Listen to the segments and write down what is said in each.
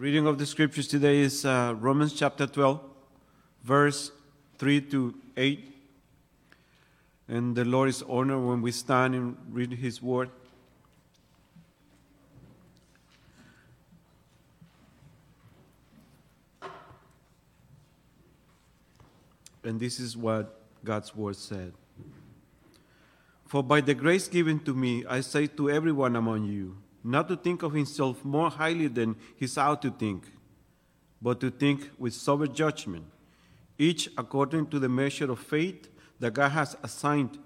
Reading of the scriptures today is uh, Romans chapter 12, verse 3 to 8. And the Lord is honored when we stand and read His word. And this is what God's word said. For by the grace given to me, I say to everyone among you, not to think of himself more highly than he's ought to think, but to think with sober judgment, each according to the measure of faith that God has assigned.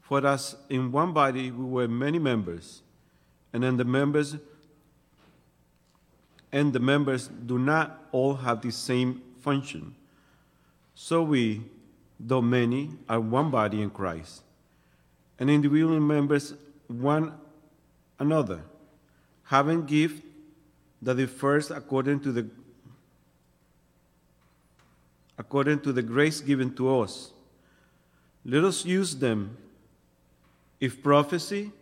For us in one body we were many members, and then the members and the members do not all have the same function. So we, though many, are one body in Christ, and individual members one another, having gift that differs according to the according to the grace given to us. Let us use them, if prophecy,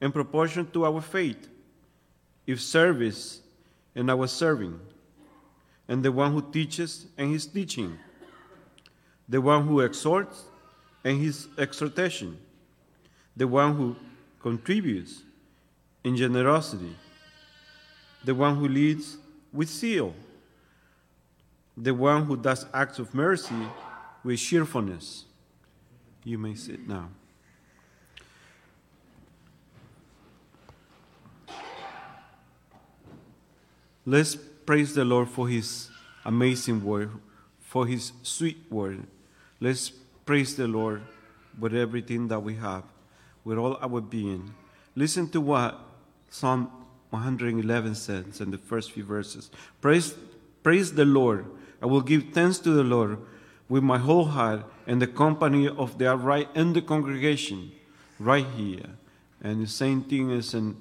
in proportion to our faith, if service, in our serving, and the one who teaches and his teaching, the one who exhorts and his exhortation, the one who contributes in generosity, the one who leads with zeal, the one who does acts of mercy with cheerfulness. You may sit now. Let's praise the Lord for his amazing word, for his sweet word. Let's praise the Lord with everything that we have, with all our being. Listen to what Psalm 111 says in the first few verses. Praise, praise the Lord. I will give thanks to the Lord with my whole heart and the company of the upright and the congregation right here. And the same thing is in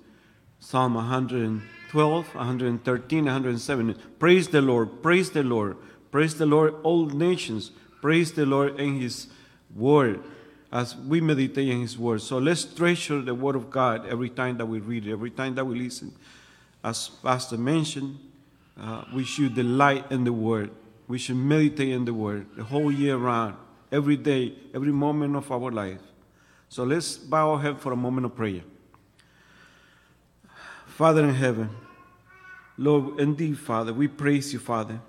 Psalm 112, 113, 107. Praise the Lord, praise the Lord, praise the Lord, all nations, praise the Lord in His word as we meditate in His Word. So let's treasure the Word of God every time that we read it, every time that we listen. As Pastor mentioned, uh, we should delight in the Word. We should meditate in the Word the whole year round, every day, every moment of our life. So let's bow our head for a moment of prayer. Father in heaven, Lord, indeed, Father, we praise you, Father.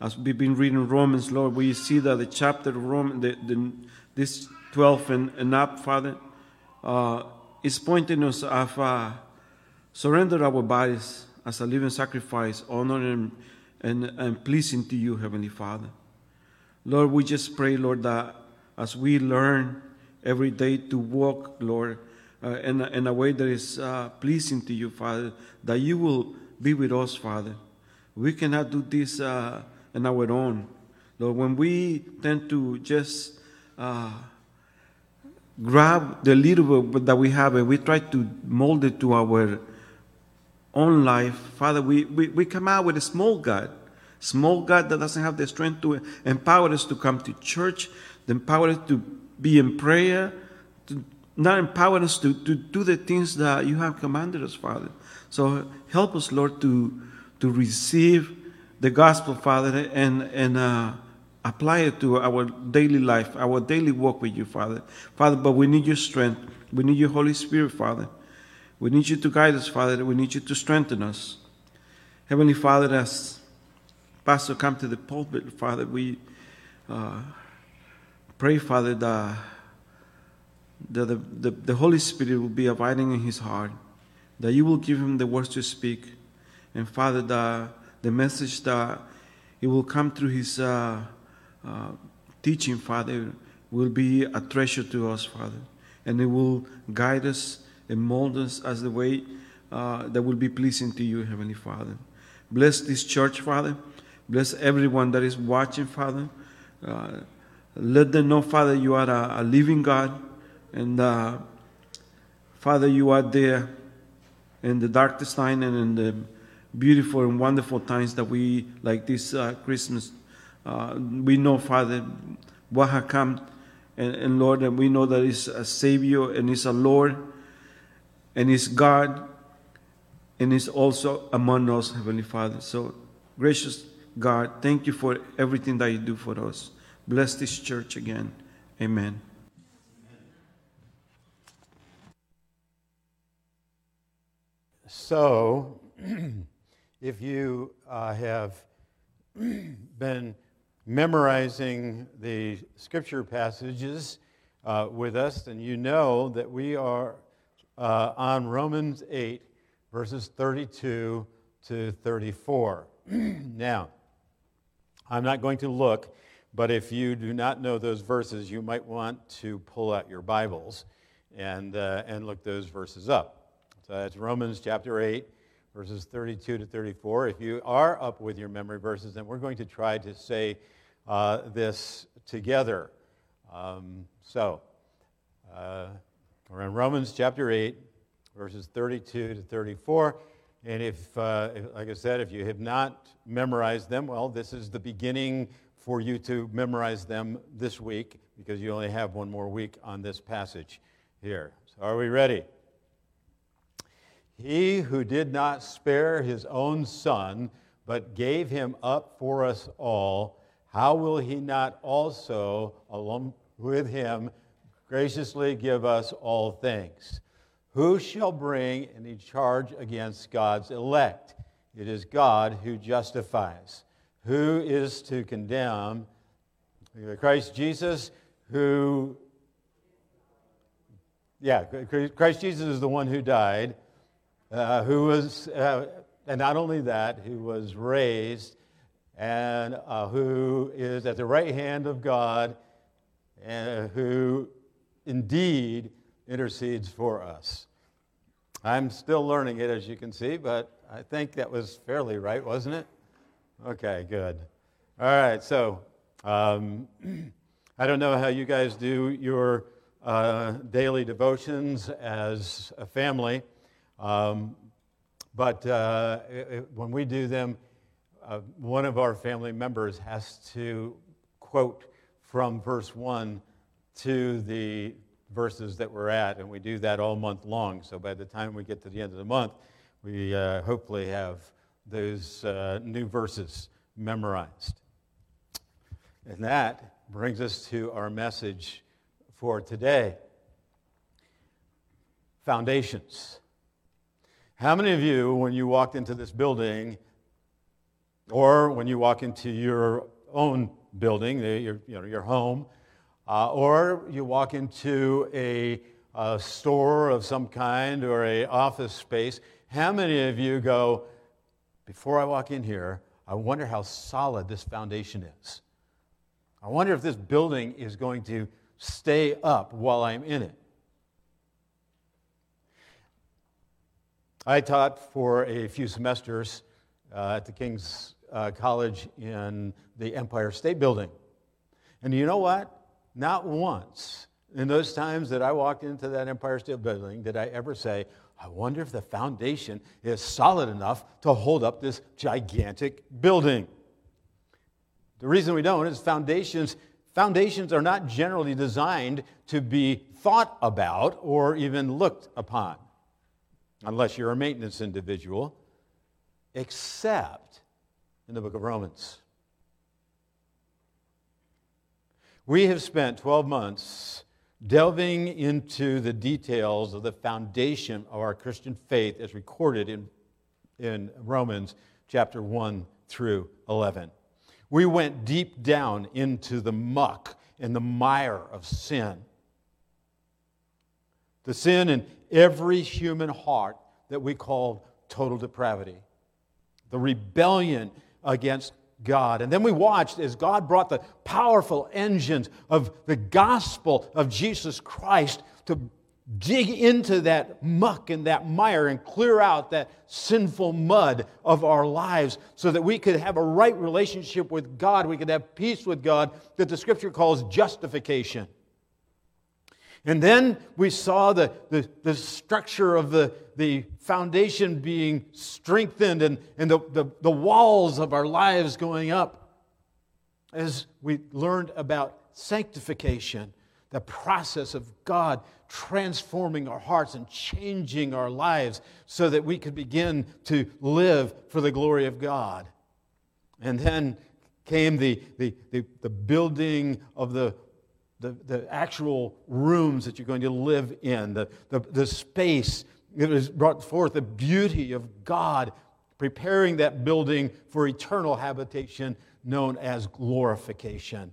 As we've been reading Romans, Lord, we see that the chapter of Romans, the, the, this 12 and, and up, Father, uh, is pointing us of uh, surrender our bodies as a living sacrifice, honor and, and, and pleasing to you, Heavenly Father. Lord, we just pray, Lord, that as we learn every day to walk, Lord, uh, in, a, in a way that is uh, pleasing to you, Father, that you will be with us, Father. We cannot do this uh, on our own. Lord, when we tend to just uh, grab the little bit that we have and we try to mold it to our own life, Father, we, we, we come out with a small God, small God that doesn't have the strength to empower us to come to church, to empower us to be in prayer, to not empower us to, to do the things that you have commanded us, Father. So help us, Lord, to, to receive the gospel, Father, and, and uh, apply it to our daily life, our daily walk with you, Father. Father, but we need your strength. We need your Holy Spirit, Father. We need you to guide us, Father. We need you to strengthen us. Heavenly Father, as Pastor come to the pulpit, Father, we uh, pray, Father, that, that the, the, the Holy Spirit will be abiding in his heart, that you will give him the words to speak. And Father, that the message that it will come through his uh, uh, teaching, Father, will be a treasure to us, Father. And it will guide us and mold us as the way uh, that will be pleasing to you, Heavenly Father. Bless this church, Father. Bless everyone that is watching, Father. Uh, let them know, Father, you are a, a living God. And uh, Father, you are there in the darkest time and in the beautiful and wonderful times that we, like this uh, Christmas, uh, we know, Father, what has come, and, and Lord, and we know that it's a Savior and it's a Lord and it's God, and is also among us, Heavenly Father. So, gracious God, thank you for everything that you do for us. Bless this church again. Amen. So, if you uh, have been memorizing the scripture passages uh, with us, then you know that we are uh, on Romans 8, verses 32 to 34. now, I'm not going to look, but if you do not know those verses, you might want to pull out your Bibles and, uh, and look those verses up. So that's Romans chapter 8, verses 32 to 34. If you are up with your memory verses, then we're going to try to say uh, this together. Um, so, uh, we're in Romans chapter 8, verses 32 to 34. And if, uh, if, like I said, if you have not memorized them, well, this is the beginning for you to memorize them this week because you only have one more week on this passage here. So, are we ready? He who did not spare his own son, but gave him up for us all, how will he not also, along with him, graciously give us all things? Who shall bring any charge against God's elect? It is God who justifies. Who is to condemn? Christ Jesus, who, yeah, Christ Jesus is the one who died, uh, who was, uh, and not only that, who was raised, and uh, who is at the right hand of God, and who indeed intercedes for us. I'm still learning it, as you can see, but I think that was fairly right, wasn't it? Okay, good. All right, so um, I don't know how you guys do your uh, daily devotions as a family, um, but uh, it, when we do them, uh, one of our family members has to quote from verse 1 to the verses that we're at, and we do that all month long. So by the time we get to the end of the month, we uh, hopefully have those uh, new verses memorized. And that brings us to our message for today foundations. How many of you, when you walked into this building, or when you walk into your own building, your, you know, your home, uh, or you walk into a, a, store of some kind or a office space. How many of you go, before I walk in here, I wonder how solid this foundation is? I wonder if this building is going to stay up while I'm in it. I taught for a few semesters uh, at the King's uh, College in the Empire State Building. And you know what? Not once in those times that I walked into that Empire State Building did I ever say, I wonder if the foundation is solid enough to hold up this gigantic building. The reason we don't is foundations foundations are not generally designed to be thought about or even looked upon unless you're a maintenance individual except in the book of Romans. We have spent 12 months delving into the details of the foundation of our Christian faith as recorded in, in Romans chapter 1 through 11. We went deep down into the muck and the mire of sin. The sin in every human heart that we call total depravity. The rebellion against God. And then we watched as God brought the powerful engines of the gospel of Jesus Christ to dig into that muck and that mire and clear out that sinful mud of our lives so that we could have a right relationship with God. We could have peace with God that the scripture calls justification. And then we saw the, the, the structure of the, the foundation being strengthened and, and the, the, the walls of our lives going up as we learned about sanctification. the process of God transforming our hearts and changing our lives so that we could begin to live for the glory of God. And then came the, the, the, the building of the, the, the actual rooms that you're going to live in, the, the, the space. It has brought forth the beauty of God preparing that building for eternal habitation known as glorification.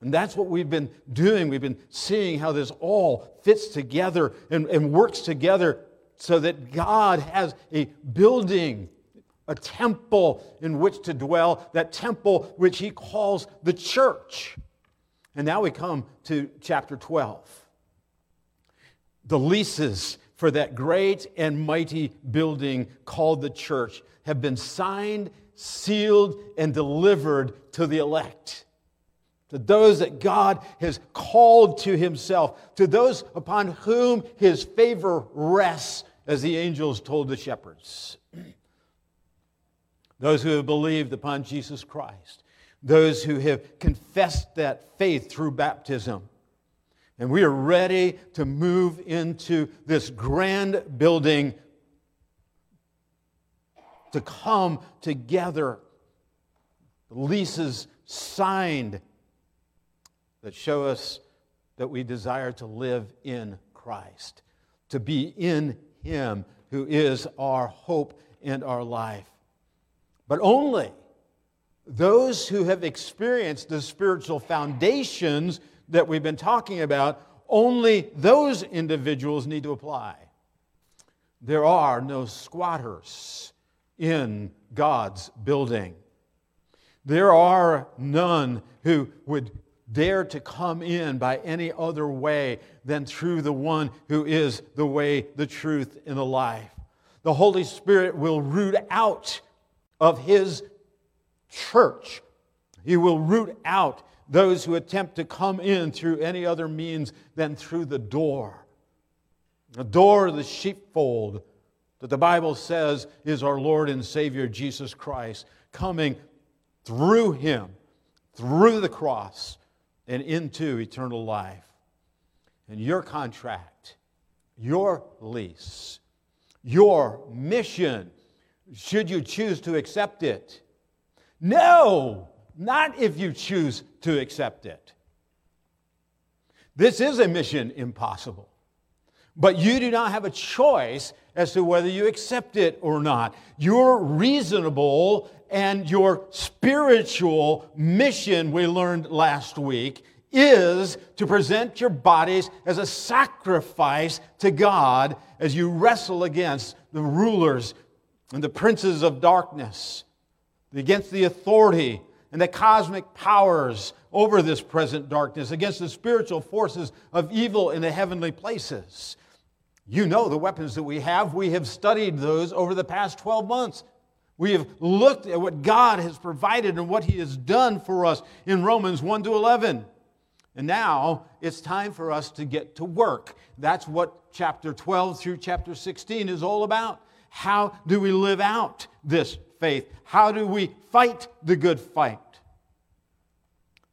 And that's what we've been doing. We've been seeing how this all fits together and, and works together so that God has a building, a temple in which to dwell, that temple which he calls the church. And now we come to chapter 12. The leases for that great and mighty building called the church have been signed, sealed, and delivered to the elect to those that God has called to himself, to those upon whom his favor rests, as the angels told the shepherds. those who have believed upon Jesus Christ, those who have confessed that faith through baptism. And we are ready to move into this grand building to come together. The leases signed that show us that we desire to live in Christ, to be in Him who is our hope and our life. But only those who have experienced the spiritual foundations that we've been talking about, only those individuals need to apply. There are no squatters in God's building. There are none who would dare to come in by any other way than through the one who is the way, the truth, and the life. The Holy Spirit will root out of His church. He will root out those who attempt to come in through any other means than through the door. The door of the sheepfold that the Bible says is our Lord and Savior Jesus Christ, coming through Him, through the cross, and into eternal life. And your contract, your lease, your mission, should you choose to accept it? No, not if you choose to accept it. This is a mission impossible. But you do not have a choice as to whether you accept it or not. Your reasonable and your spiritual mission, we learned last week, is to present your bodies as a sacrifice to God as you wrestle against the rulers and the princes of darkness, against the authority and the cosmic powers over this present darkness, against the spiritual forces of evil in the heavenly places. You know the weapons that we have. We have studied those over the past 12 months. We have looked at what God has provided and what He has done for us in Romans 1 to 11. And now it's time for us to get to work. That's what chapter 12 through chapter 16 is all about. How do we live out this faith? How do we fight the good fight?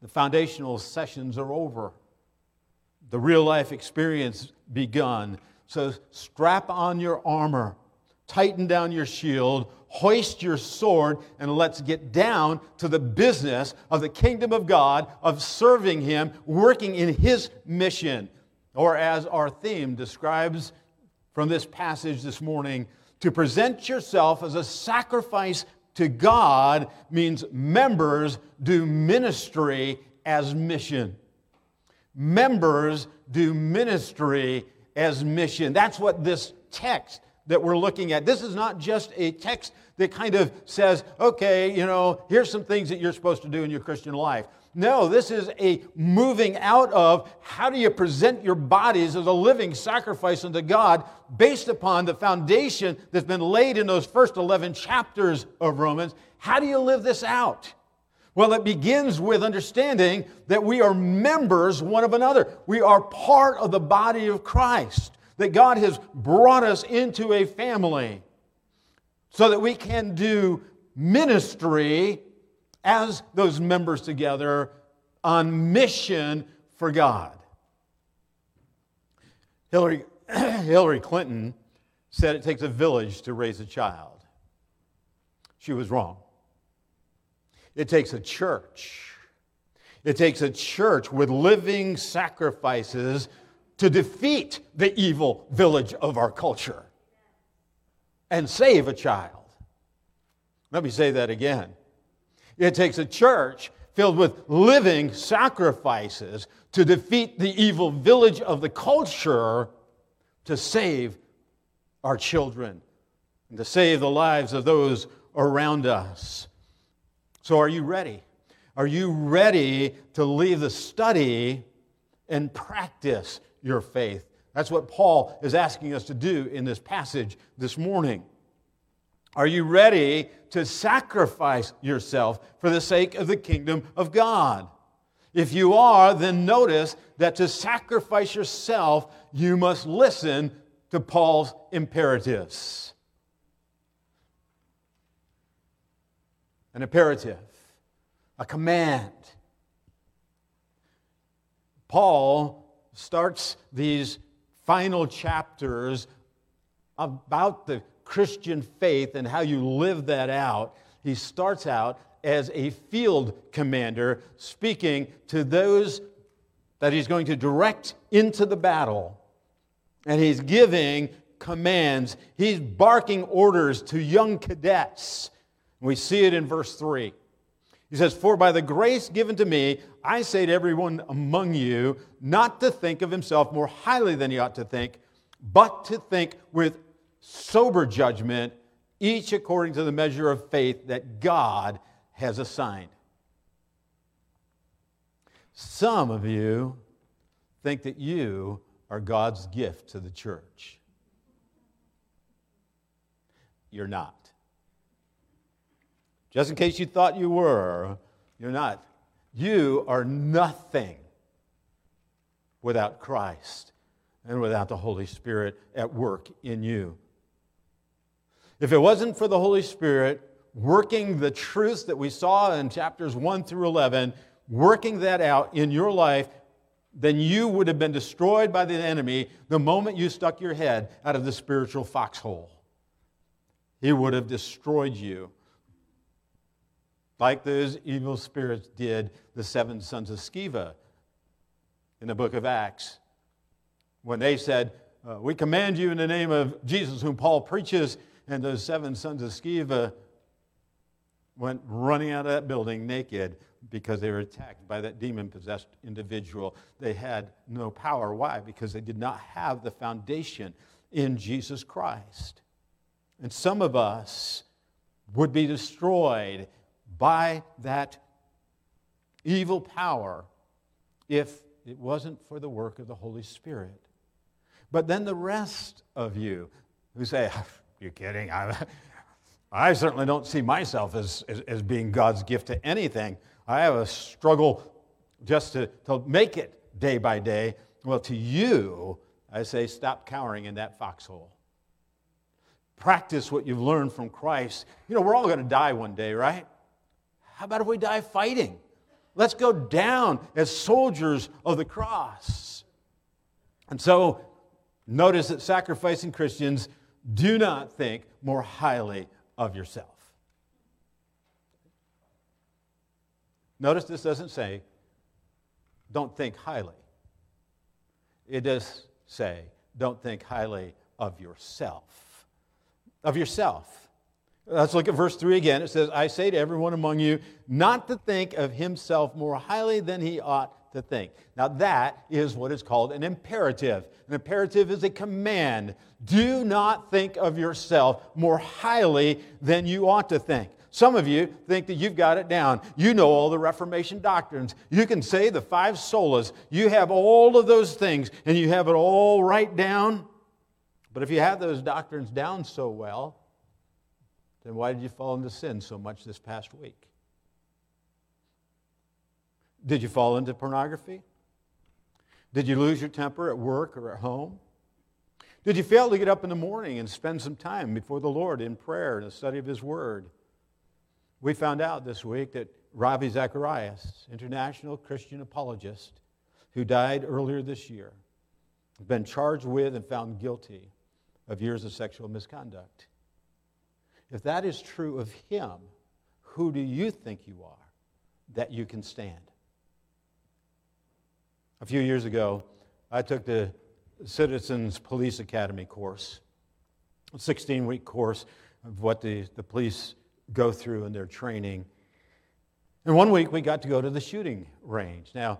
The foundational sessions are over. The real life experience begun. So strap on your armor, tighten down your shield, hoist your sword, and let's get down to the business of the kingdom of God, of serving Him, working in His mission. Or as our theme describes from this passage this morning, to present yourself as a sacrifice to God means members do ministry as mission. Members do ministry as mission. That's what this text that we're looking at. This is not just a text that kind of says, okay, you know, here's some things that you're supposed to do in your Christian life. No, this is a moving out of how do you present your bodies as a living sacrifice unto God based upon the foundation that's been laid in those first 11 chapters of Romans. How do you live this out? Well, it begins with understanding that we are members one of another. We are part of the body of Christ, that God has brought us into a family so that we can do ministry as those members together on mission for God. Hillary, Hillary Clinton said it takes a village to raise a child. She was wrong. It takes a church. It takes a church with living sacrifices to defeat the evil village of our culture and save a child. Let me say that again. It takes a church filled with living sacrifices to defeat the evil village of the culture to save our children and to save the lives of those around us. So, are you ready? Are you ready to leave the study and practice your faith? That's what Paul is asking us to do in this passage this morning. Are you ready to sacrifice yourself for the sake of the kingdom of God? If you are, then notice that to sacrifice yourself, you must listen to Paul's imperatives. An imperative, a command. Paul starts these final chapters about the Christian faith and how you live that out, he starts out as a field commander speaking to those that he's going to direct into the battle. And he's giving commands, he's barking orders to young cadets. We see it in verse 3. He says, For by the grace given to me, I say to everyone among you not to think of himself more highly than he ought to think, but to think with sober judgment, each according to the measure of faith that God has assigned. Some of you think that you are God's gift to the church. You're not. Just in case you thought you were, you're not. You are nothing without Christ and without the Holy Spirit at work in you. If it wasn't for the Holy Spirit working the truths that we saw in chapters 1 through 11, working that out in your life, then you would have been destroyed by the enemy the moment you stuck your head out of the spiritual foxhole. He would have destroyed you. Like those evil spirits did the seven sons of Sceva in the book of Acts. When they said, uh, We command you in the name of Jesus, whom Paul preaches, and those seven sons of Sceva went running out of that building naked because they were attacked by that demon possessed individual. They had no power. Why? Because they did not have the foundation in Jesus Christ. And some of us would be destroyed by that evil power if it wasn't for the work of the Holy Spirit. But then the rest of you who say, you kidding? I, I certainly don't see myself as, as, as, being God's gift to anything. I have a struggle just to, to make it day by day. Well, to you, I say, stop cowering in that foxhole. Practice what you've learned from Christ. You know, we're all going to die one day, right? How about if we die fighting? Let's go down as soldiers of the cross. And so, notice that sacrificing Christians do not think more highly of yourself. Notice this doesn't say, don't think highly. It does say, don't think highly of yourself. Of yourself. Let's look at verse 3 again. It says, I say to everyone among you not to think of himself more highly than he ought to think. Now, that is what is called an imperative. An imperative is a command. Do not think of yourself more highly than you ought to think. Some of you think that you've got it down. You know all the Reformation doctrines. You can say the five solas. You have all of those things and you have it all right down. But if you have those doctrines down so well, then why did you fall into sin so much this past week? Did you fall into pornography? Did you lose your temper at work or at home? Did you fail to get up in the morning and spend some time before the Lord in prayer and the study of His Word? We found out this week that Ravi Zacharias, international Christian apologist, who died earlier this year, been charged with and found guilty of years of sexual misconduct. If that is true of him, who do you think you are that you can stand? A few years ago, I took the Citizens Police Academy course, a 16 week course of what the, the police go through in their training. And one week we got to go to the shooting range. Now,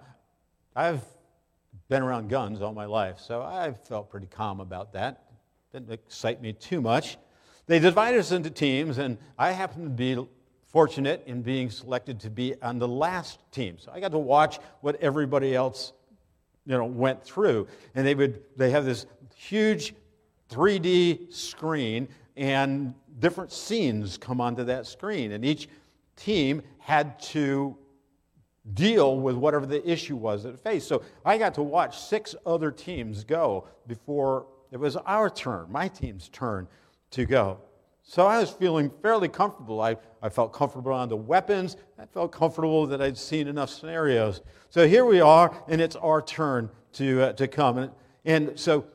I've been around guns all my life, so I felt pretty calm about that. Didn't excite me too much. They divided us into teams, and I happened to be fortunate in being selected to be on the last team. So I got to watch what everybody else you know, went through. And they would they have this huge 3D screen and different scenes come onto that screen. And each team had to deal with whatever the issue was that it faced. So I got to watch six other teams go before it was our turn, my team's turn to go. So I was feeling fairly comfortable. I, I felt comfortable on the weapons. I felt comfortable that I'd seen enough scenarios. So here we are, and it's our turn to, uh, to come. And, and so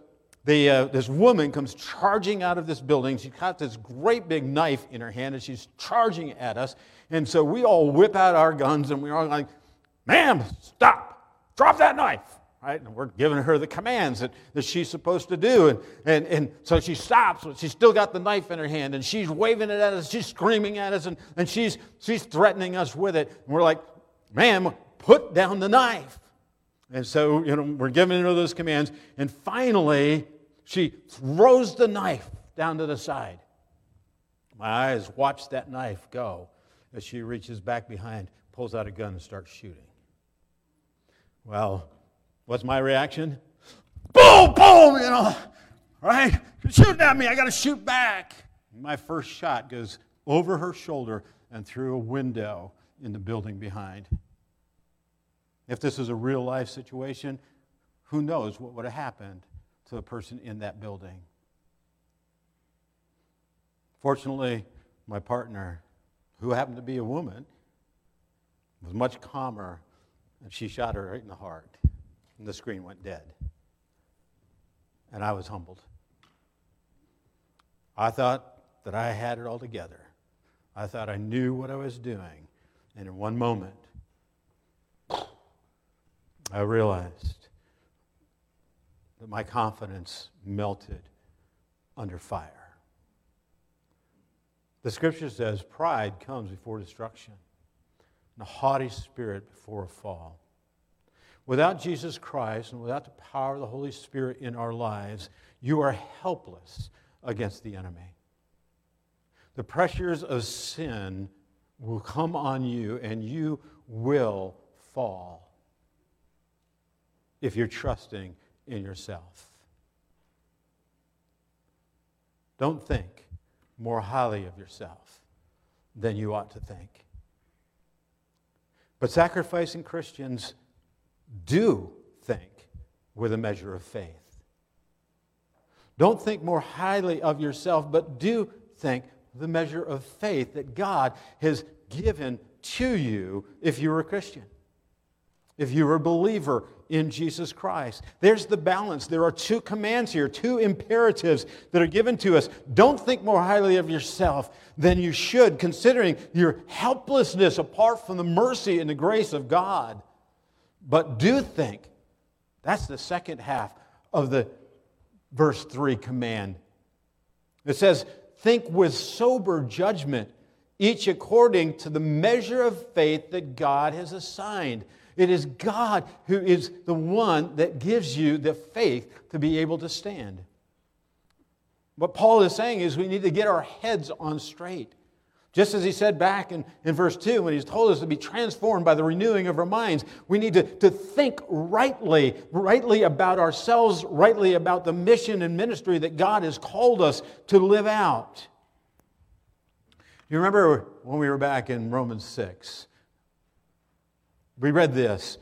the, uh, this woman comes charging out of this building. She's got this great big knife in her hand, and she's charging at us. And so we all whip out our guns, and we're all like, ma'am, stop, drop that knife right? And we're giving her the commands that, that she's supposed to do. And, and, and so she stops, but she's still got the knife in her hand, and she's waving it at us, she's screaming at us, and, and she's, she's threatening us with it. And we're like, ma'am, put down the knife. And so, you know, we're giving her those commands, and finally, she throws the knife down to the side. My eyes watch that knife go as she reaches back behind, pulls out a gun, and starts shooting. Well, What's my reaction? Boom, boom, you know, right? Shooting at me, I got to shoot back. My first shot goes over her shoulder and through a window in the building behind. If this is a real life situation, who knows what would have happened to the person in that building? Fortunately, my partner, who happened to be a woman, was much calmer, and she shot her right in the heart and the screen went dead. And I was humbled. I thought that I had it all together. I thought I knew what I was doing. And in one moment, I realized that my confidence melted under fire. The scripture says pride comes before destruction, and a haughty spirit before a fall. Without Jesus Christ and without the power of the Holy Spirit in our lives, you are helpless against the enemy. The pressures of sin will come on you and you will fall if you're trusting in yourself. Don't think more highly of yourself than you ought to think. But sacrificing Christians do think with a measure of faith. Don't think more highly of yourself, but do think the measure of faith that God has given to you if you're a Christian, if you're a believer in Jesus Christ. There's the balance. There are two commands here, two imperatives that are given to us. Don't think more highly of yourself than you should, considering your helplessness apart from the mercy and the grace of God. But do think. That's the second half of the verse 3 command. It says, Think with sober judgment, each according to the measure of faith that God has assigned. It is God who is the one that gives you the faith to be able to stand. What Paul is saying is we need to get our heads on straight. Just as he said back in, in verse 2 when he's told us to be transformed by the renewing of our minds, we need to, to think rightly, rightly about ourselves, rightly about the mission and ministry that God has called us to live out. You remember when we were back in Romans 6? We read this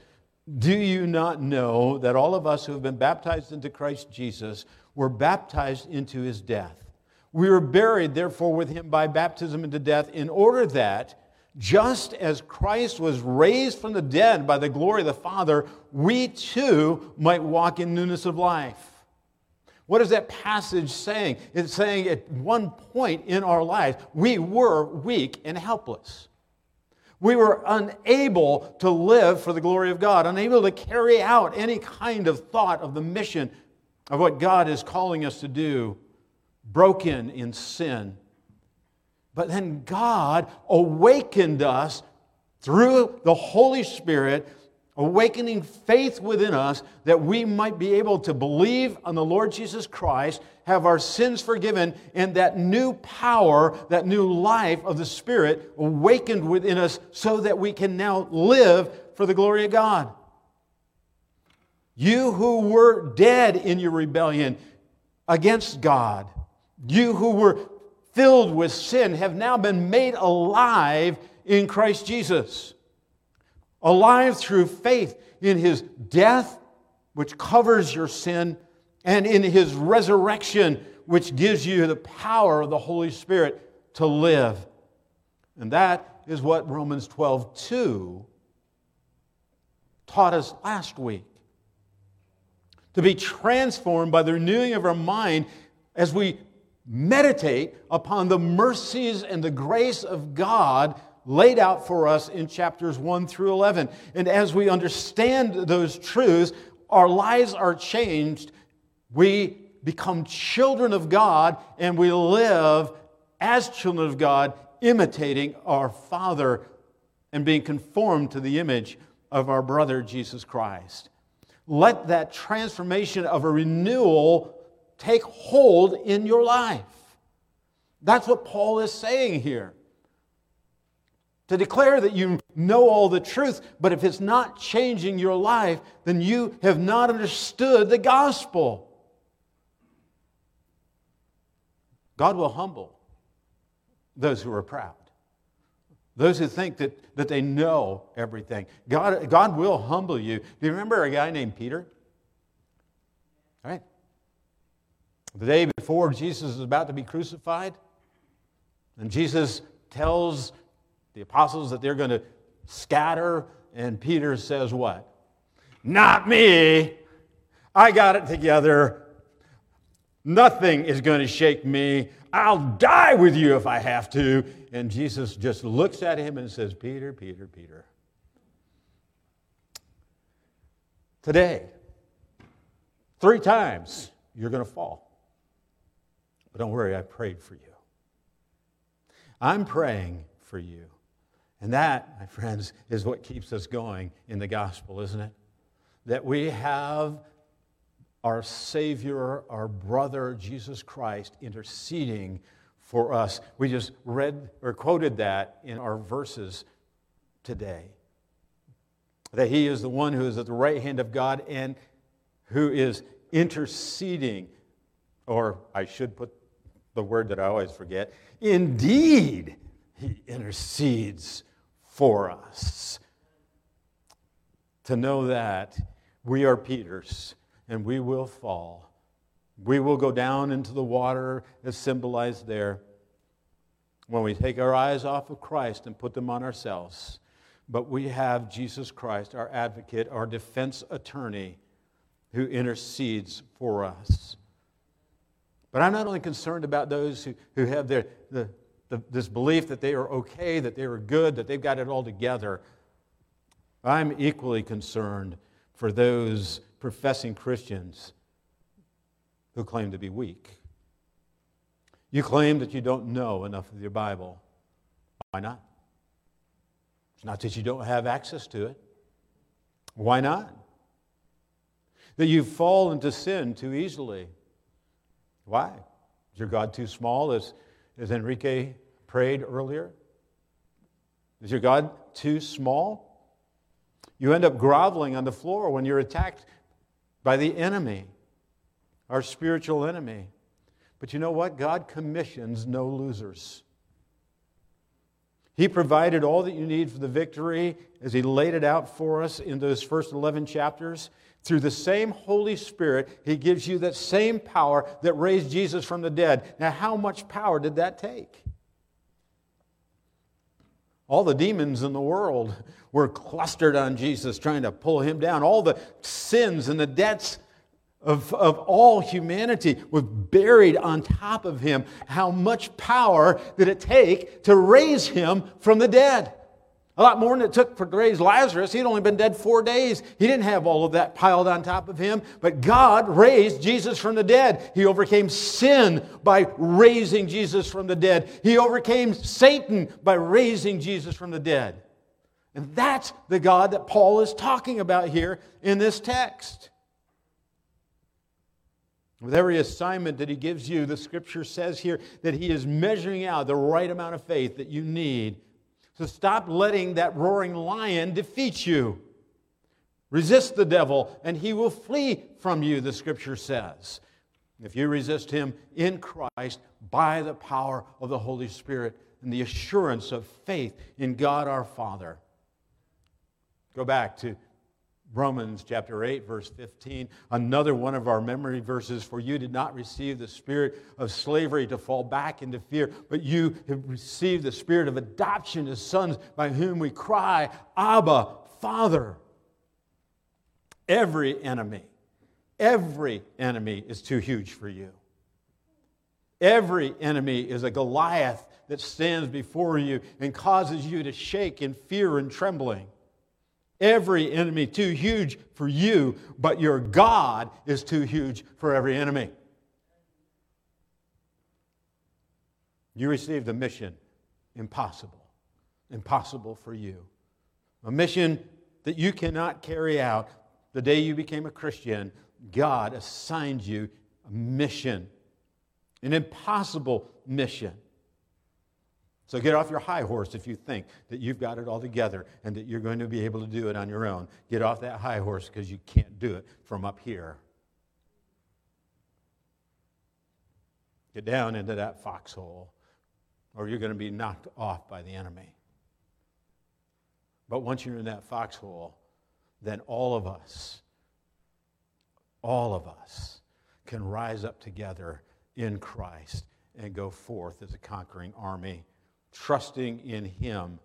Do you not know that all of us who have been baptized into Christ Jesus were baptized into his death? We were buried, therefore, with him by baptism into death, in order that, just as Christ was raised from the dead by the glory of the Father, we too might walk in newness of life. What is that passage saying? It's saying at one point in our lives, we were weak and helpless. We were unable to live for the glory of God, unable to carry out any kind of thought of the mission of what God is calling us to do, broken in sin. But then God awakened us through the Holy Spirit awakening faith within us that we might be able to believe on the Lord Jesus Christ, have our sins forgiven, and that new power, that new life of the Spirit awakened within us so that we can now live for the glory of God. You who were dead in your rebellion against God, you who were filled with sin, have now been made alive in Christ Jesus alive through faith in his death, which covers your sin, and in his resurrection, which gives you the power of the Holy Spirit to live. And that is what Romans 12 2 taught us last week. To be transformed by the renewing of our mind as we meditate upon the mercies and the grace of God laid out for us in chapters 1 through 11. And as we understand those truths, our lives are changed. We become children of God and we live as children of God, imitating our Father and being conformed to the image of our brother Jesus Christ. Let that transformation of a renewal take hold in your life. That's what Paul is saying here to declare that you know all the truth, but if it's not changing your life, then you have not understood the gospel. God will humble those who are proud, those who think that, that they know everything. God, God will humble you. Do you remember a guy named Peter? Right? The day before Jesus is about to be crucified, and Jesus tells the apostles that they're going to scatter, and Peter says, What? Not me. I got it together. Nothing is going to shake me. I'll die with you if I have to. And Jesus just looks at him and says, Peter, Peter, Peter. Today, three times you're going to fall. But don't worry, I prayed for you. I'm praying for you. And that, my friends, is what keeps us going in the gospel, isn't it? That we have our Savior, our brother, Jesus Christ, interceding for us. We just read or quoted that in our verses today. That He is the one who is at the right hand of God and who is interceding, or I should put the word that I always forget, indeed, He intercedes for us. To know that we are Peter's and we will fall. We will go down into the water as symbolized there when we take our eyes off of Christ and put them on ourselves. But we have Jesus Christ, our advocate, our defense attorney, who intercedes for us. But I'm not only concerned about those who, who have their, the, the, this belief that they are okay, that they are good, that they've got it all together. I'm equally concerned for those professing Christians who claim to be weak. You claim that you don't know enough of your Bible. Why not? It's not that you don't have access to it. Why not? That you fall into sin too easily. Why? Is your God too small? Is as Enrique prayed earlier? Is your God too small? You end up groveling on the floor when you're attacked by the enemy, our spiritual enemy. But you know what? God commissions no losers. He provided all that you need for the victory as He laid it out for us in those first 11 chapters. Through the same Holy Spirit, He gives you that same power that raised Jesus from the dead. Now, how much power did that take? All the demons in the world were clustered on Jesus, trying to pull him down. All the sins and the debts of, of all humanity was buried on top of him, how much power did it take to raise him from the dead? A lot more than it took for to raise Lazarus. He'd only been dead four days. He didn't have all of that piled on top of him. But God raised Jesus from the dead. He overcame sin by raising Jesus from the dead. He overcame Satan by raising Jesus from the dead. And that's the God that Paul is talking about here in this text. With every assignment that he gives you, the scripture says here that he is measuring out the right amount of faith that you need so stop letting that roaring lion defeat you. Resist the devil, and he will flee from you, the scripture says. If you resist him in Christ by the power of the Holy Spirit and the assurance of faith in God our Father. Go back to Romans chapter 8, verse 15, another one of our memory verses. For you did not receive the spirit of slavery to fall back into fear, but you have received the spirit of adoption as sons by whom we cry, Abba, Father. Every enemy, every enemy is too huge for you. Every enemy is a Goliath that stands before you and causes you to shake in fear and trembling every enemy too huge for you, but your God is too huge for every enemy. You received a mission impossible, impossible for you. A mission that you cannot carry out. The day you became a Christian, God assigned you a mission, an impossible mission. So get off your high horse if you think that you've got it all together and that you're going to be able to do it on your own. Get off that high horse because you can't do it from up here. Get down into that foxhole or you're going to be knocked off by the enemy. But once you're in that foxhole, then all of us, all of us can rise up together in Christ and go forth as a conquering army trusting in Him.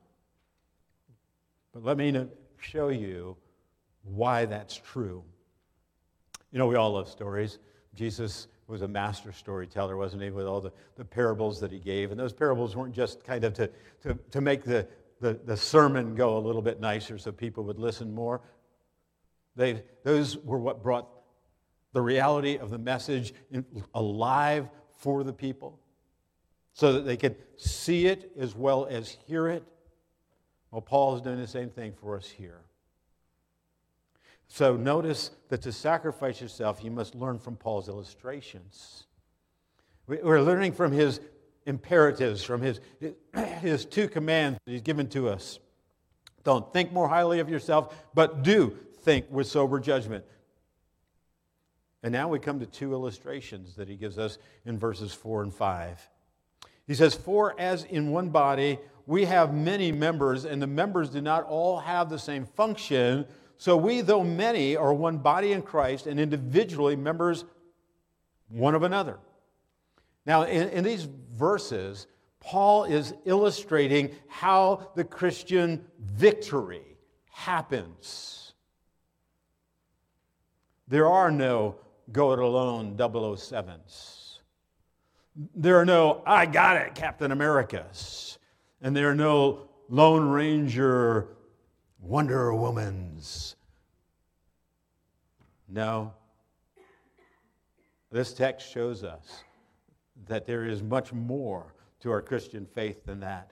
But let me show you why that's true. You know, we all love stories. Jesus was a master storyteller, wasn't he, with all the, the parables that he gave. And those parables weren't just kind of to, to, to make the, the, the sermon go a little bit nicer so people would listen more. They, those were what brought the reality of the message alive for the people so that they could see it as well as hear it. Well, Paul is doing the same thing for us here. So notice that to sacrifice yourself, you must learn from Paul's illustrations. We're learning from his imperatives, from his, his two commands that he's given to us. Don't think more highly of yourself, but do think with sober judgment. And now we come to two illustrations that he gives us in verses 4 and 5. He says, For as in one body we have many members, and the members do not all have the same function, so we, though many, are one body in Christ and individually members one of another. Now, in, in these verses, Paul is illustrating how the Christian victory happens. There are no go it alone 007s. There are no, I got it, Captain Americas. And there are no Lone Ranger Wonder Womans. No. This text shows us that there is much more to our Christian faith than that.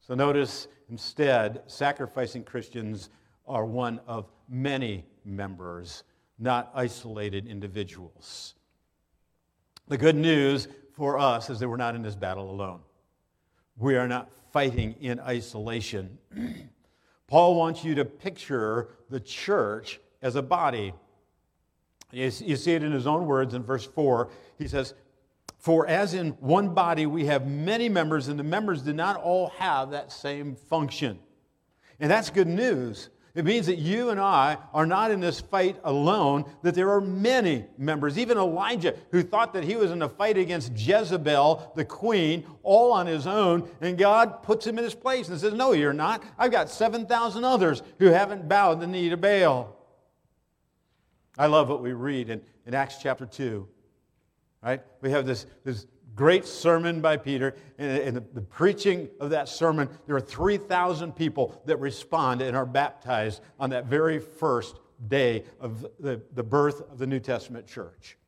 So notice instead, sacrificing Christians are one of many members, not isolated individuals. The good news for us is that we're not in this battle alone. We are not fighting in isolation. Paul wants you to picture the church as a body. You see it in his own words in verse 4. He says, For as in one body we have many members, and the members do not all have that same function. And that's good news it means that you and I are not in this fight alone, that there are many members. Even Elijah, who thought that he was in a fight against Jezebel, the queen, all on his own, and God puts him in his place and says, No, you're not. I've got 7,000 others who haven't bowed the knee to Baal. I love what we read in, in Acts chapter 2. Right? We have this, this great sermon by Peter, and the, preaching of that sermon, there are 3,000 people that respond and are baptized on that very first day of the, the birth of the New Testament church.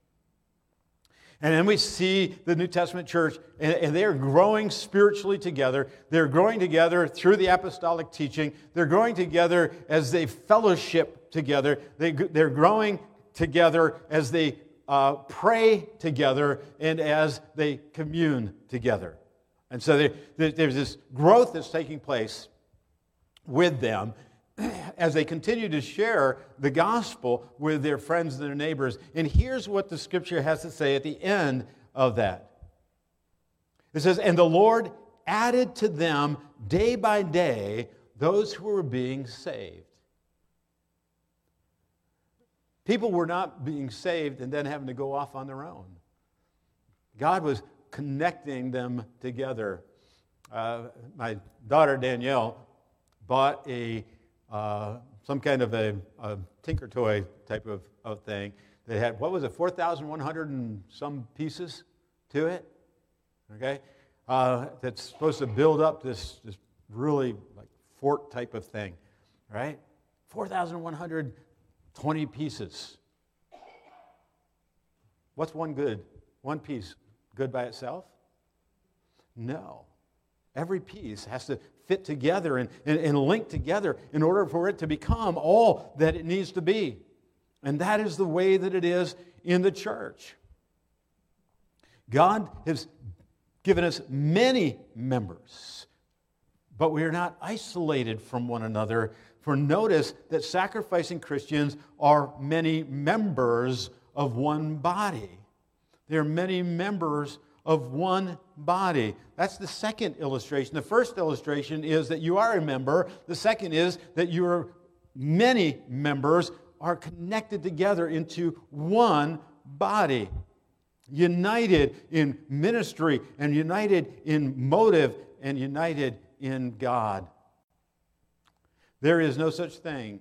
And then we see the New Testament church, and, and, they're growing spiritually together. They're growing together through the apostolic teaching. They're growing together as they fellowship together. They, they're growing together as they uh, pray together and as they commune together. And so there, there's this growth that's taking place with them as they continue to share the gospel with their friends and their neighbors. And here's what the scripture has to say at the end of that it says, And the Lord added to them day by day those who were being saved. People were not being saved and then having to go off on their own. God was connecting them together. Uh, my daughter Danielle bought a uh, some kind of a, a, tinker toy type of, of thing that had, what was it, 4,100 and some pieces to it? Okay? Uh, that's supposed to build up this, this really like fort type of thing, right? 4,120 pieces. What's one good? One piece good by itself? No. Every piece has to fit together and, and, and link together in order for it to become all that it needs to be. And that is the way that it is in the church. God has given us many members, but we are not isolated from one another. For notice that sacrificing Christians are many members of one body. They are many members of one body. That's the second illustration. The first illustration is that you are a member, the second is that your many members are connected together into one body. United in ministry and united in motive and united in God. There is no such thing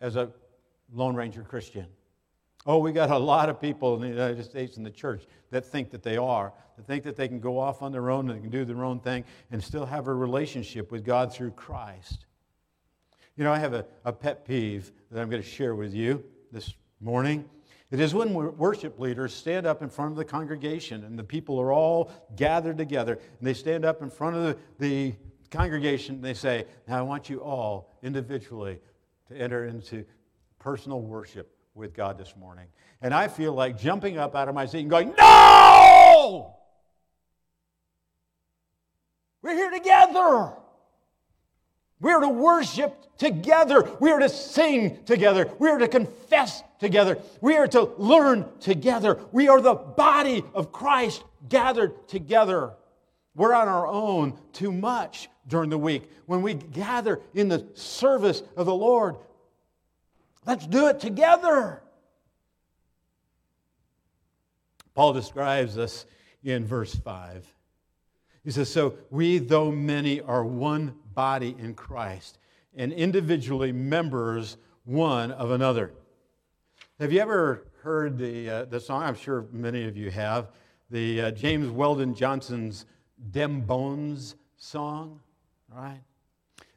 as a Lone Ranger Christian. Oh, we got a lot of people in the United States in the church that think that they are, that think that they can go off on their own and can do their own thing and still have a relationship with God through Christ. You know, I have a, a pet peeve that I'm going to share with you this morning. It is when worship leaders stand up in front of the congregation and the people are all gathered together and they stand up in front of the, the congregation they say, Now I want you all individually to enter into personal worship with God this morning. And I feel like jumping up out of my seat and going, No! We're here together. We're to worship together. We are to sing together. We are to confess together. We are to learn together. We are the body of Christ gathered together. We're on our own too much during the week. When we gather in the service of the Lord, Let's do it together. Paul describes us in verse 5. He says, So we, though many, are one body in Christ, and individually members one of another. Have you ever heard the, uh, the song? I'm sure many of you have. The uh, James Weldon Johnson's Dem Bones song, right?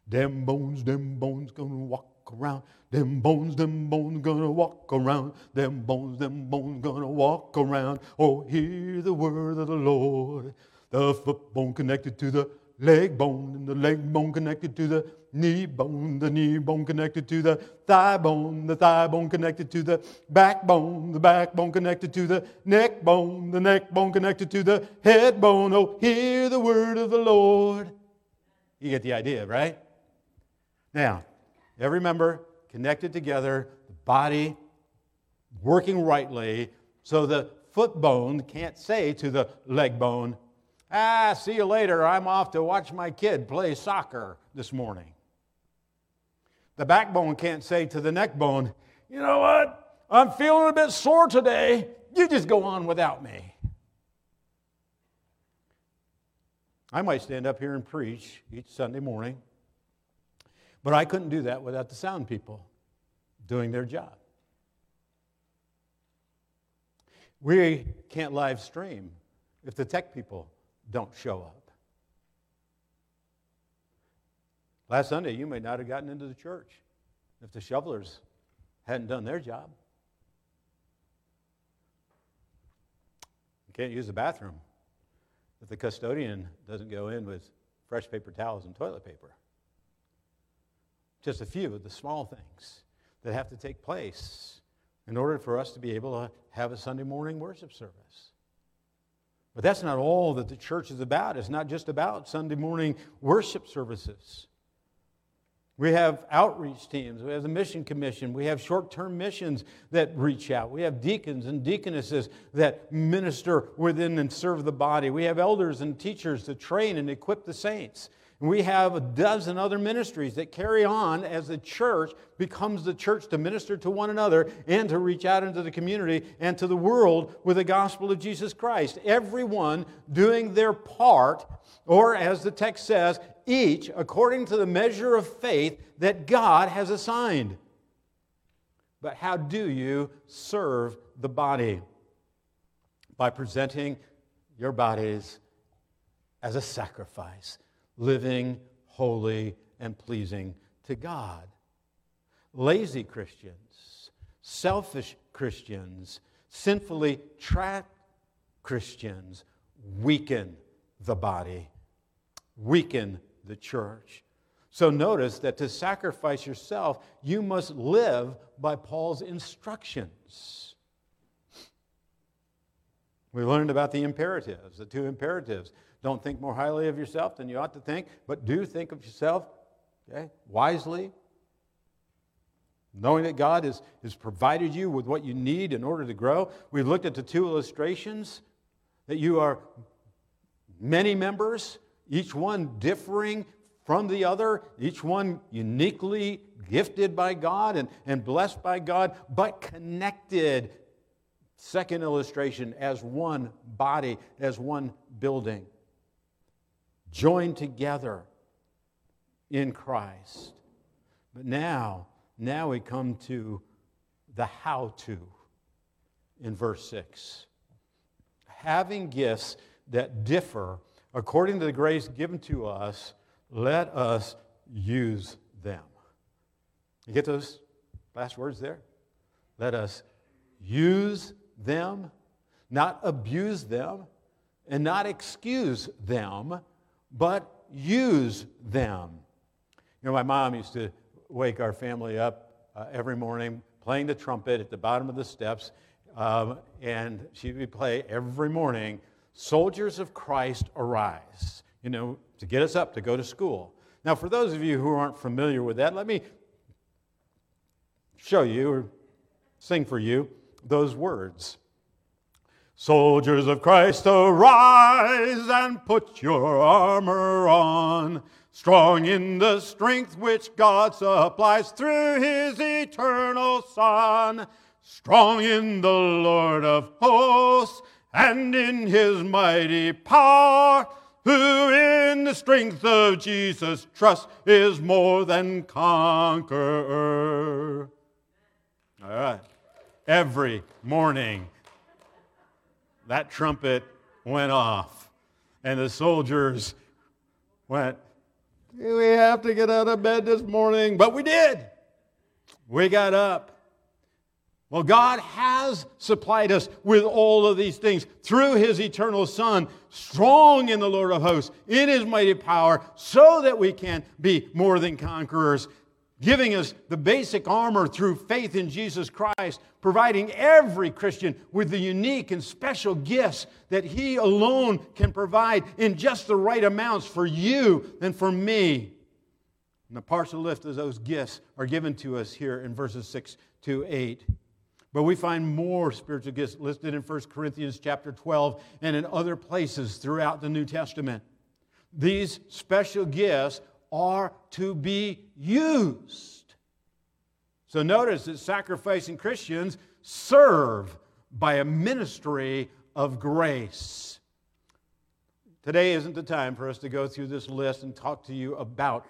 Dem bones, dem bones, gonna walk around. Them bones, them bones gonna walk around. Them bones, them bones gonna walk around. Oh, hear the word of the Lord. The foot bone connected to the leg bone, and the leg bone connected to the knee bone, the knee bone connected to the thigh bone, the thigh bone connected to the backbone, the backbone connected to the neck bone, the neck bone connected to the head bone. Oh, hear the word of the Lord. You get the idea, right? Now, Every member connected together, the body working rightly, so the foot bone can't say to the leg bone, Ah, see you later. I'm off to watch my kid play soccer this morning. The backbone can't say to the neck bone, You know what? I'm feeling a bit sore today. You just go on without me. I might stand up here and preach each Sunday morning but I couldn't do that without the sound people doing their job. We can't live stream if the tech people don't show up. Last Sunday, you may not have gotten into the church if the shovelers hadn't done their job. You can't use the bathroom if the custodian doesn't go in with fresh paper towels and toilet paper. Just a few of the small things that have to take place in order for us to be able to have a Sunday morning worship service. But that's not all that the church is about. It's not just about Sunday morning worship services. We have outreach teams. We have the mission commission. We have short term missions that reach out. We have deacons and deaconesses that minister within and serve the body. We have elders and teachers to train and equip the saints. We have a dozen other ministries that carry on as the church becomes the church to minister to one another and to reach out into the community and to the world with the gospel of Jesus Christ. Everyone doing their part, or as the text says, each according to the measure of faith that God has assigned. But how do you serve the body? By presenting your bodies as a sacrifice living holy and pleasing to God. Lazy Christians, selfish Christians, sinfully trapped Christians weaken the body, weaken the church. So notice that to sacrifice yourself, you must live by Paul's instructions. We learned about the imperatives, the two imperatives don't think more highly of yourself than you ought to think, but do think of yourself okay, wisely, knowing that God has, has provided you with what you need in order to grow. We've looked at the two illustrations that you are many members, each one differing from the other, each one uniquely gifted by God and, and blessed by God, but connected. Second illustration as one body, as one building joined together in Christ. But now, now we come to the how to in verse 6. Having gifts that differ according to the grace given to us, let us use them. You get those last words there? Let us use them, not abuse them, and not excuse them but use them. You know, my mom used to wake our family up uh, every morning playing the trumpet at the bottom of the steps, um, and she would play every morning, Soldiers of Christ Arise, you know, to get us up to go to school. Now, for those of you who aren't familiar with that, let me show you or sing for you those words. Soldiers of Christ, arise and put your armor on, strong in the strength which God supplies through his eternal Son, strong in the Lord of hosts and in his mighty power, who in the strength of Jesus trust is more than conqueror. All right. Every morning that trumpet went off. And the soldiers went, We have to get out of bed this morning. But we did. We got up. Well, God has supplied us with all of these things through His eternal Son, strong in the Lord of hosts, in His mighty power, so that we can be more than conquerors giving us the basic armor through faith in Jesus Christ, providing every Christian with the unique and special gifts that He alone can provide in just the right amounts for you and for me. And the partial lift of those gifts are given to us here in verses 6 to 8. But we find more spiritual gifts listed in 1 Corinthians chapter 12 and in other places throughout the New Testament. These special gifts are to be used. So notice that sacrificing Christians serve by a ministry of grace. Today isn't the time for us to go through this list and talk to you about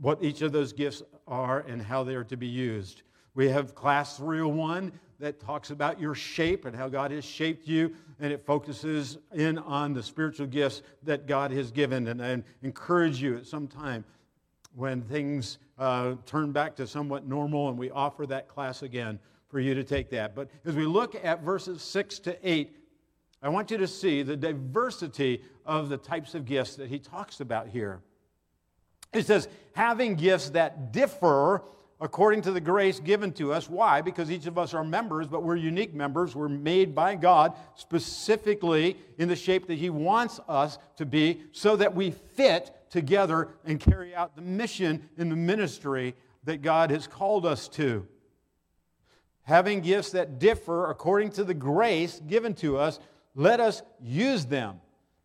what each of those gifts are and how they are to be used. We have class 301 that talks about your shape and how God has shaped you, and it focuses in on the spiritual gifts that God has given. And I encourage you at some time when things uh, turn back to somewhat normal and we offer that class again for you to take that. But as we look at verses 6 to 8, I want you to see the diversity of the types of gifts that he talks about here. He says, having gifts that differ according to the grace given to us. Why? Because each of us are members, but we're unique members. We're made by God specifically in the shape that He wants us to be so that we fit together and carry out the mission in the ministry that God has called us to. Having gifts that differ according to the grace given to us, let us use them.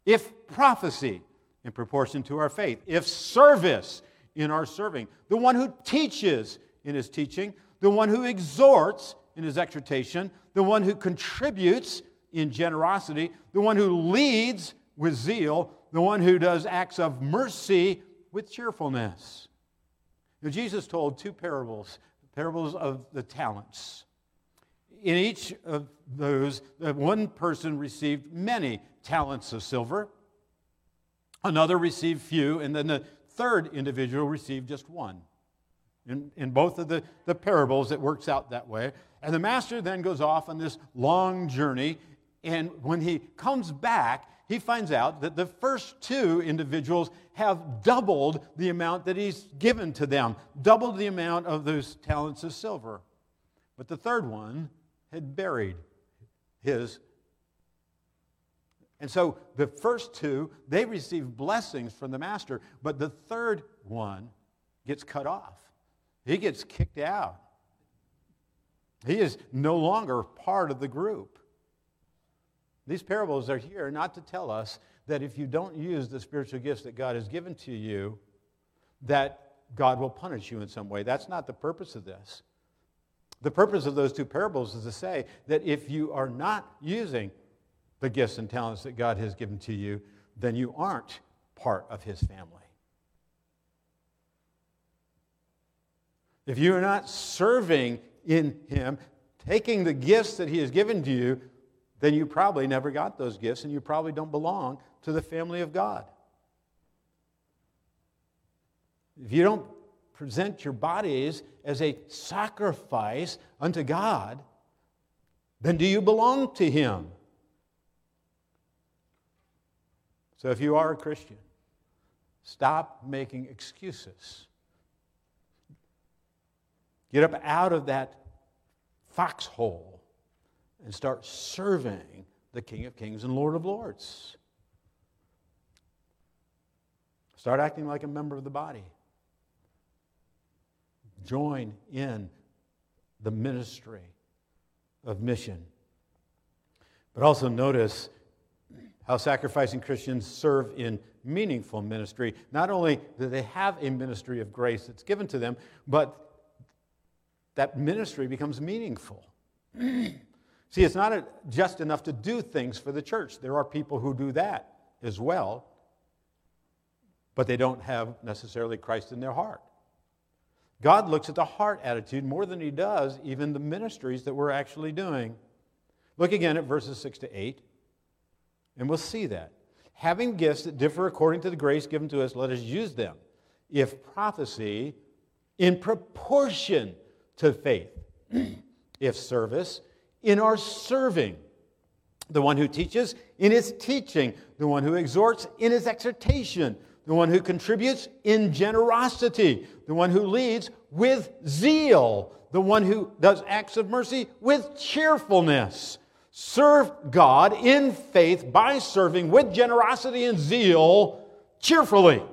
If prophecy, in proportion to our faith. If service, in our serving. The one who teaches in his teaching. The one who exhorts in his exhortation. The one who contributes in generosity. The one who leads with zeal. The one who does acts of mercy with cheerfulness. Now, Jesus told two parables parables of the talents. In each of those, uh, one person received many talents of silver Another received few, and then the third individual received just one. In, in both of the, the parables, it works out that way. And the master then goes off on this long journey, and when he comes back, he finds out that the first two individuals have doubled the amount that he's given to them, doubled the amount of those talents of silver. But the third one had buried his and so the first two, they receive blessings from the master, but the third one gets cut off. He gets kicked out. He is no longer part of the group. These parables are here not to tell us that if you don't use the spiritual gifts that God has given to you, that God will punish you in some way. That's not the purpose of this. The purpose of those two parables is to say that if you are not using the gifts and talents that God has given to you, then you aren't part of His family. If you are not serving in Him, taking the gifts that He has given to you, then you probably never got those gifts and you probably don't belong to the family of God. If you don't present your bodies as a sacrifice unto God, then do you belong to Him? So if you are a Christian, stop making excuses. Get up out of that foxhole and start serving the King of Kings and Lord of Lords. Start acting like a member of the body. Join in the ministry of mission. But also notice how sacrificing Christians serve in meaningful ministry. Not only do they have a ministry of grace that's given to them, but that ministry becomes meaningful. See, it's not just enough to do things for the church. There are people who do that as well, but they don't have necessarily Christ in their heart. God looks at the heart attitude more than he does even the ministries that we're actually doing. Look again at verses 6 to 8. And we'll see that. Having gifts that differ according to the grace given to us, let us use them. If prophecy, in proportion to faith. if service, in our serving. The one who teaches, in his teaching. The one who exhorts, in his exhortation. The one who contributes, in generosity. The one who leads, with zeal. The one who does acts of mercy, with cheerfulness. Serve God in faith by serving with generosity and zeal cheerfully.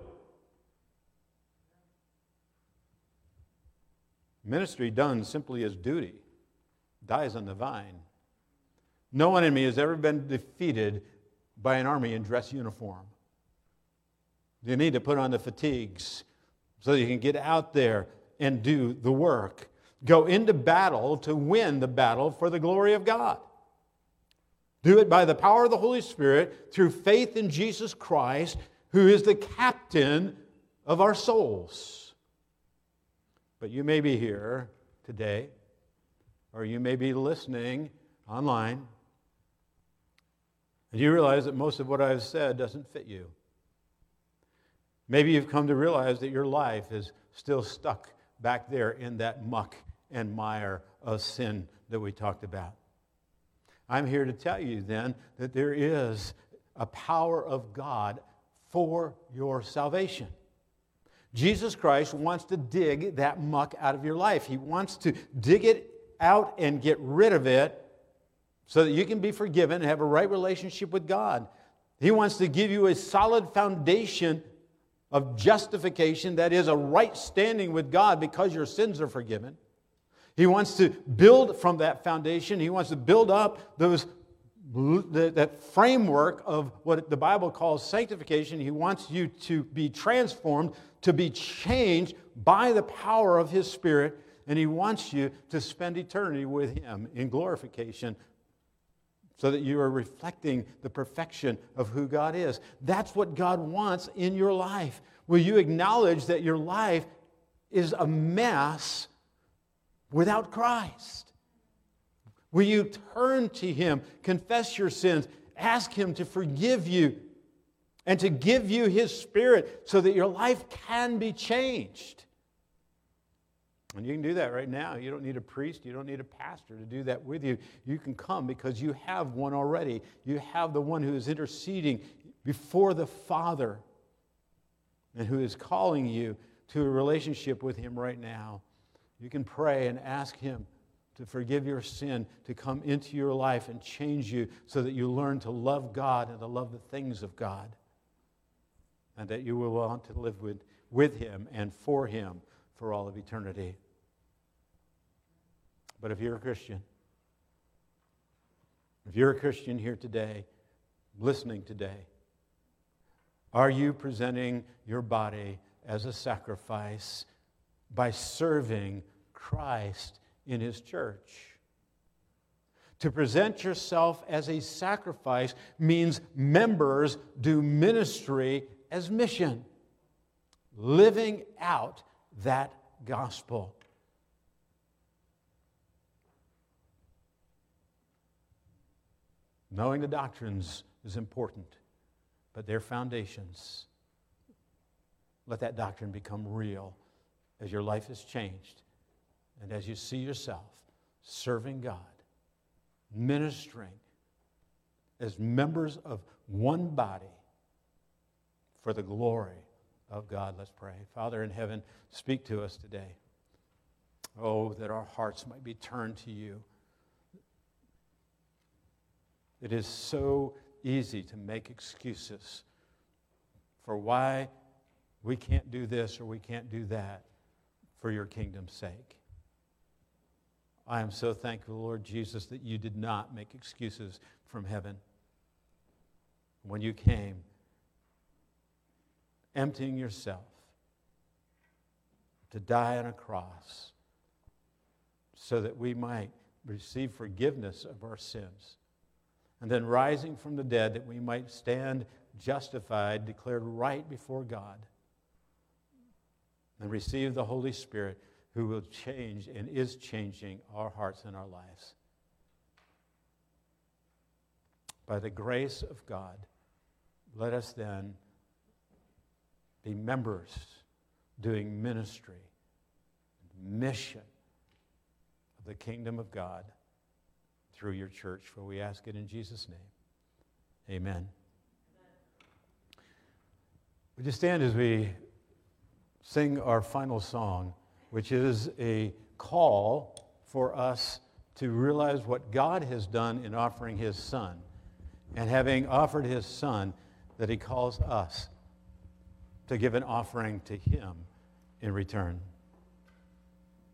Ministry done simply as duty dies on the vine. No enemy has ever been defeated by an army in dress uniform. You need to put on the fatigues so you can get out there and do the work. Go into battle to win the battle for the glory of God. Do it by the power of the Holy Spirit through faith in Jesus Christ, who is the captain of our souls. But you may be here today or you may be listening online, and you realize that most of what I've said doesn't fit you. Maybe you've come to realize that your life is still stuck back there in that muck and mire of sin that we talked about. I'm here to tell you then that there is a power of God for your salvation. Jesus Christ wants to dig that muck out of your life. He wants to dig it out and get rid of it so that you can be forgiven and have a right relationship with God. He wants to give you a solid foundation of justification, that is, a right standing with God because your sins are forgiven. He wants to build from that foundation. He wants to build up those, that framework of what the Bible calls sanctification. He wants you to be transformed, to be changed by the power of His Spirit, and He wants you to spend eternity with Him in glorification so that you are reflecting the perfection of who God is. That's what God wants in your life. Will you acknowledge that your life is a mess without Christ? Will you turn to Him, confess your sins, ask Him to forgive you, and to give you His Spirit so that your life can be changed? And you can do that right now. You don't need a priest, you don't need a pastor to do that with you. You can come because you have one already. You have the one who is interceding before the Father and who is calling you to a relationship with Him right now. You can pray and ask Him to forgive your sin, to come into your life and change you so that you learn to love God and to love the things of God. And that you will want to live with, with Him and for Him for all of eternity. But if you're a Christian, if you're a Christian here today, listening today, are you presenting your body as a sacrifice by serving Christ in His church? To present yourself as a sacrifice means members do ministry as mission, living out that gospel. Knowing the doctrines is important, but their foundations, let that doctrine become real as your life is changed and as you see yourself serving God, ministering as members of one body for the glory of God. Let's pray. Father in heaven, speak to us today. Oh, that our hearts might be turned to you. It is so easy to make excuses for why we can't do this or we can't do that for your kingdom's sake. I am so thankful, Lord Jesus, that you did not make excuses from heaven. When you came, emptying yourself to die on a cross so that we might receive forgiveness of our sins. And then rising from the dead that we might stand justified, declared right before God, and receive the Holy Spirit who will change and is changing our hearts and our lives. By the grace of God, let us then be members doing ministry, mission of the kingdom of God through your church. For we ask it in Jesus' name. Amen. Would you stand as we sing our final song, which is a call for us to realize what God has done in offering His Son, and having offered His Son, that He calls us to give an offering to Him in return.